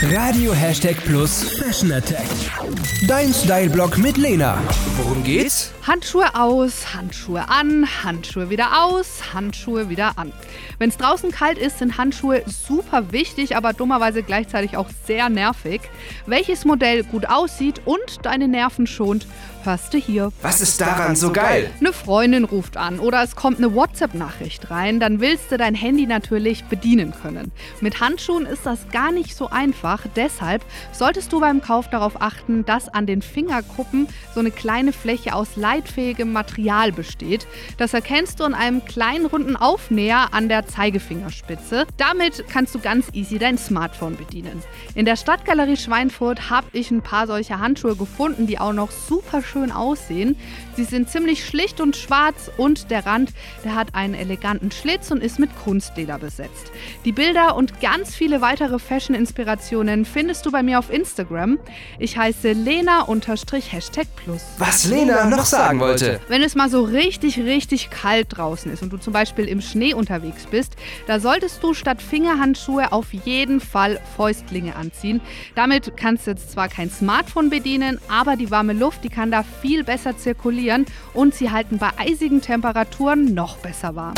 Radio Hashtag Plus Fashion Attack. Dein Style-Blog mit Lena. Worum geht's? Handschuhe aus, Handschuhe an, Handschuhe wieder aus, Handschuhe wieder an. Wenn es draußen kalt ist, sind Handschuhe super wichtig, aber dummerweise gleichzeitig auch sehr nervig. Welches Modell gut aussieht und deine Nerven schont, hörst du hier. Was ist daran so geil? Eine Freundin ruft an oder es kommt eine WhatsApp-Nachricht rein, dann willst du dein Handy natürlich bedienen können. Mit Handschuhen ist das gar nicht so einfach, deshalb solltest du beim Kauf darauf achten, dass an den Fingerkuppen so eine kleine Fläche aus leitfähigem Material besteht. Das erkennst du an einem kleinen runden Aufnäher an der Zeigefingerspitze. Damit kannst du ganz easy dein Smartphone bedienen. In der Stadtgalerie Schweinfurt habe ich ein paar solcher Handschuhe gefunden, die auch noch super schön aussehen. Sie sind ziemlich schlicht und schwarz und der Rand, der hat einen eleganten Schlitz und ist mit Kunstleder besetzt. Die Bilder und ganz viele weitere Fashion-Inspirationen findest du bei mir auf Instagram. Ich heiße Lena-Hashtag Plus. Was Lena noch sagen wollte. Wenn es mal so richtig, richtig kalt draußen ist und du zum Beispiel im Schnee unterwegs bist, da solltest du statt Fingerhandschuhe auf jeden Fall Fäustlinge anziehen. Damit kannst du jetzt zwar kein Smartphone bedienen, aber die warme Luft, die kann da viel besser zirkulieren und sie halten bei eisigen Temperaturen noch besser warm.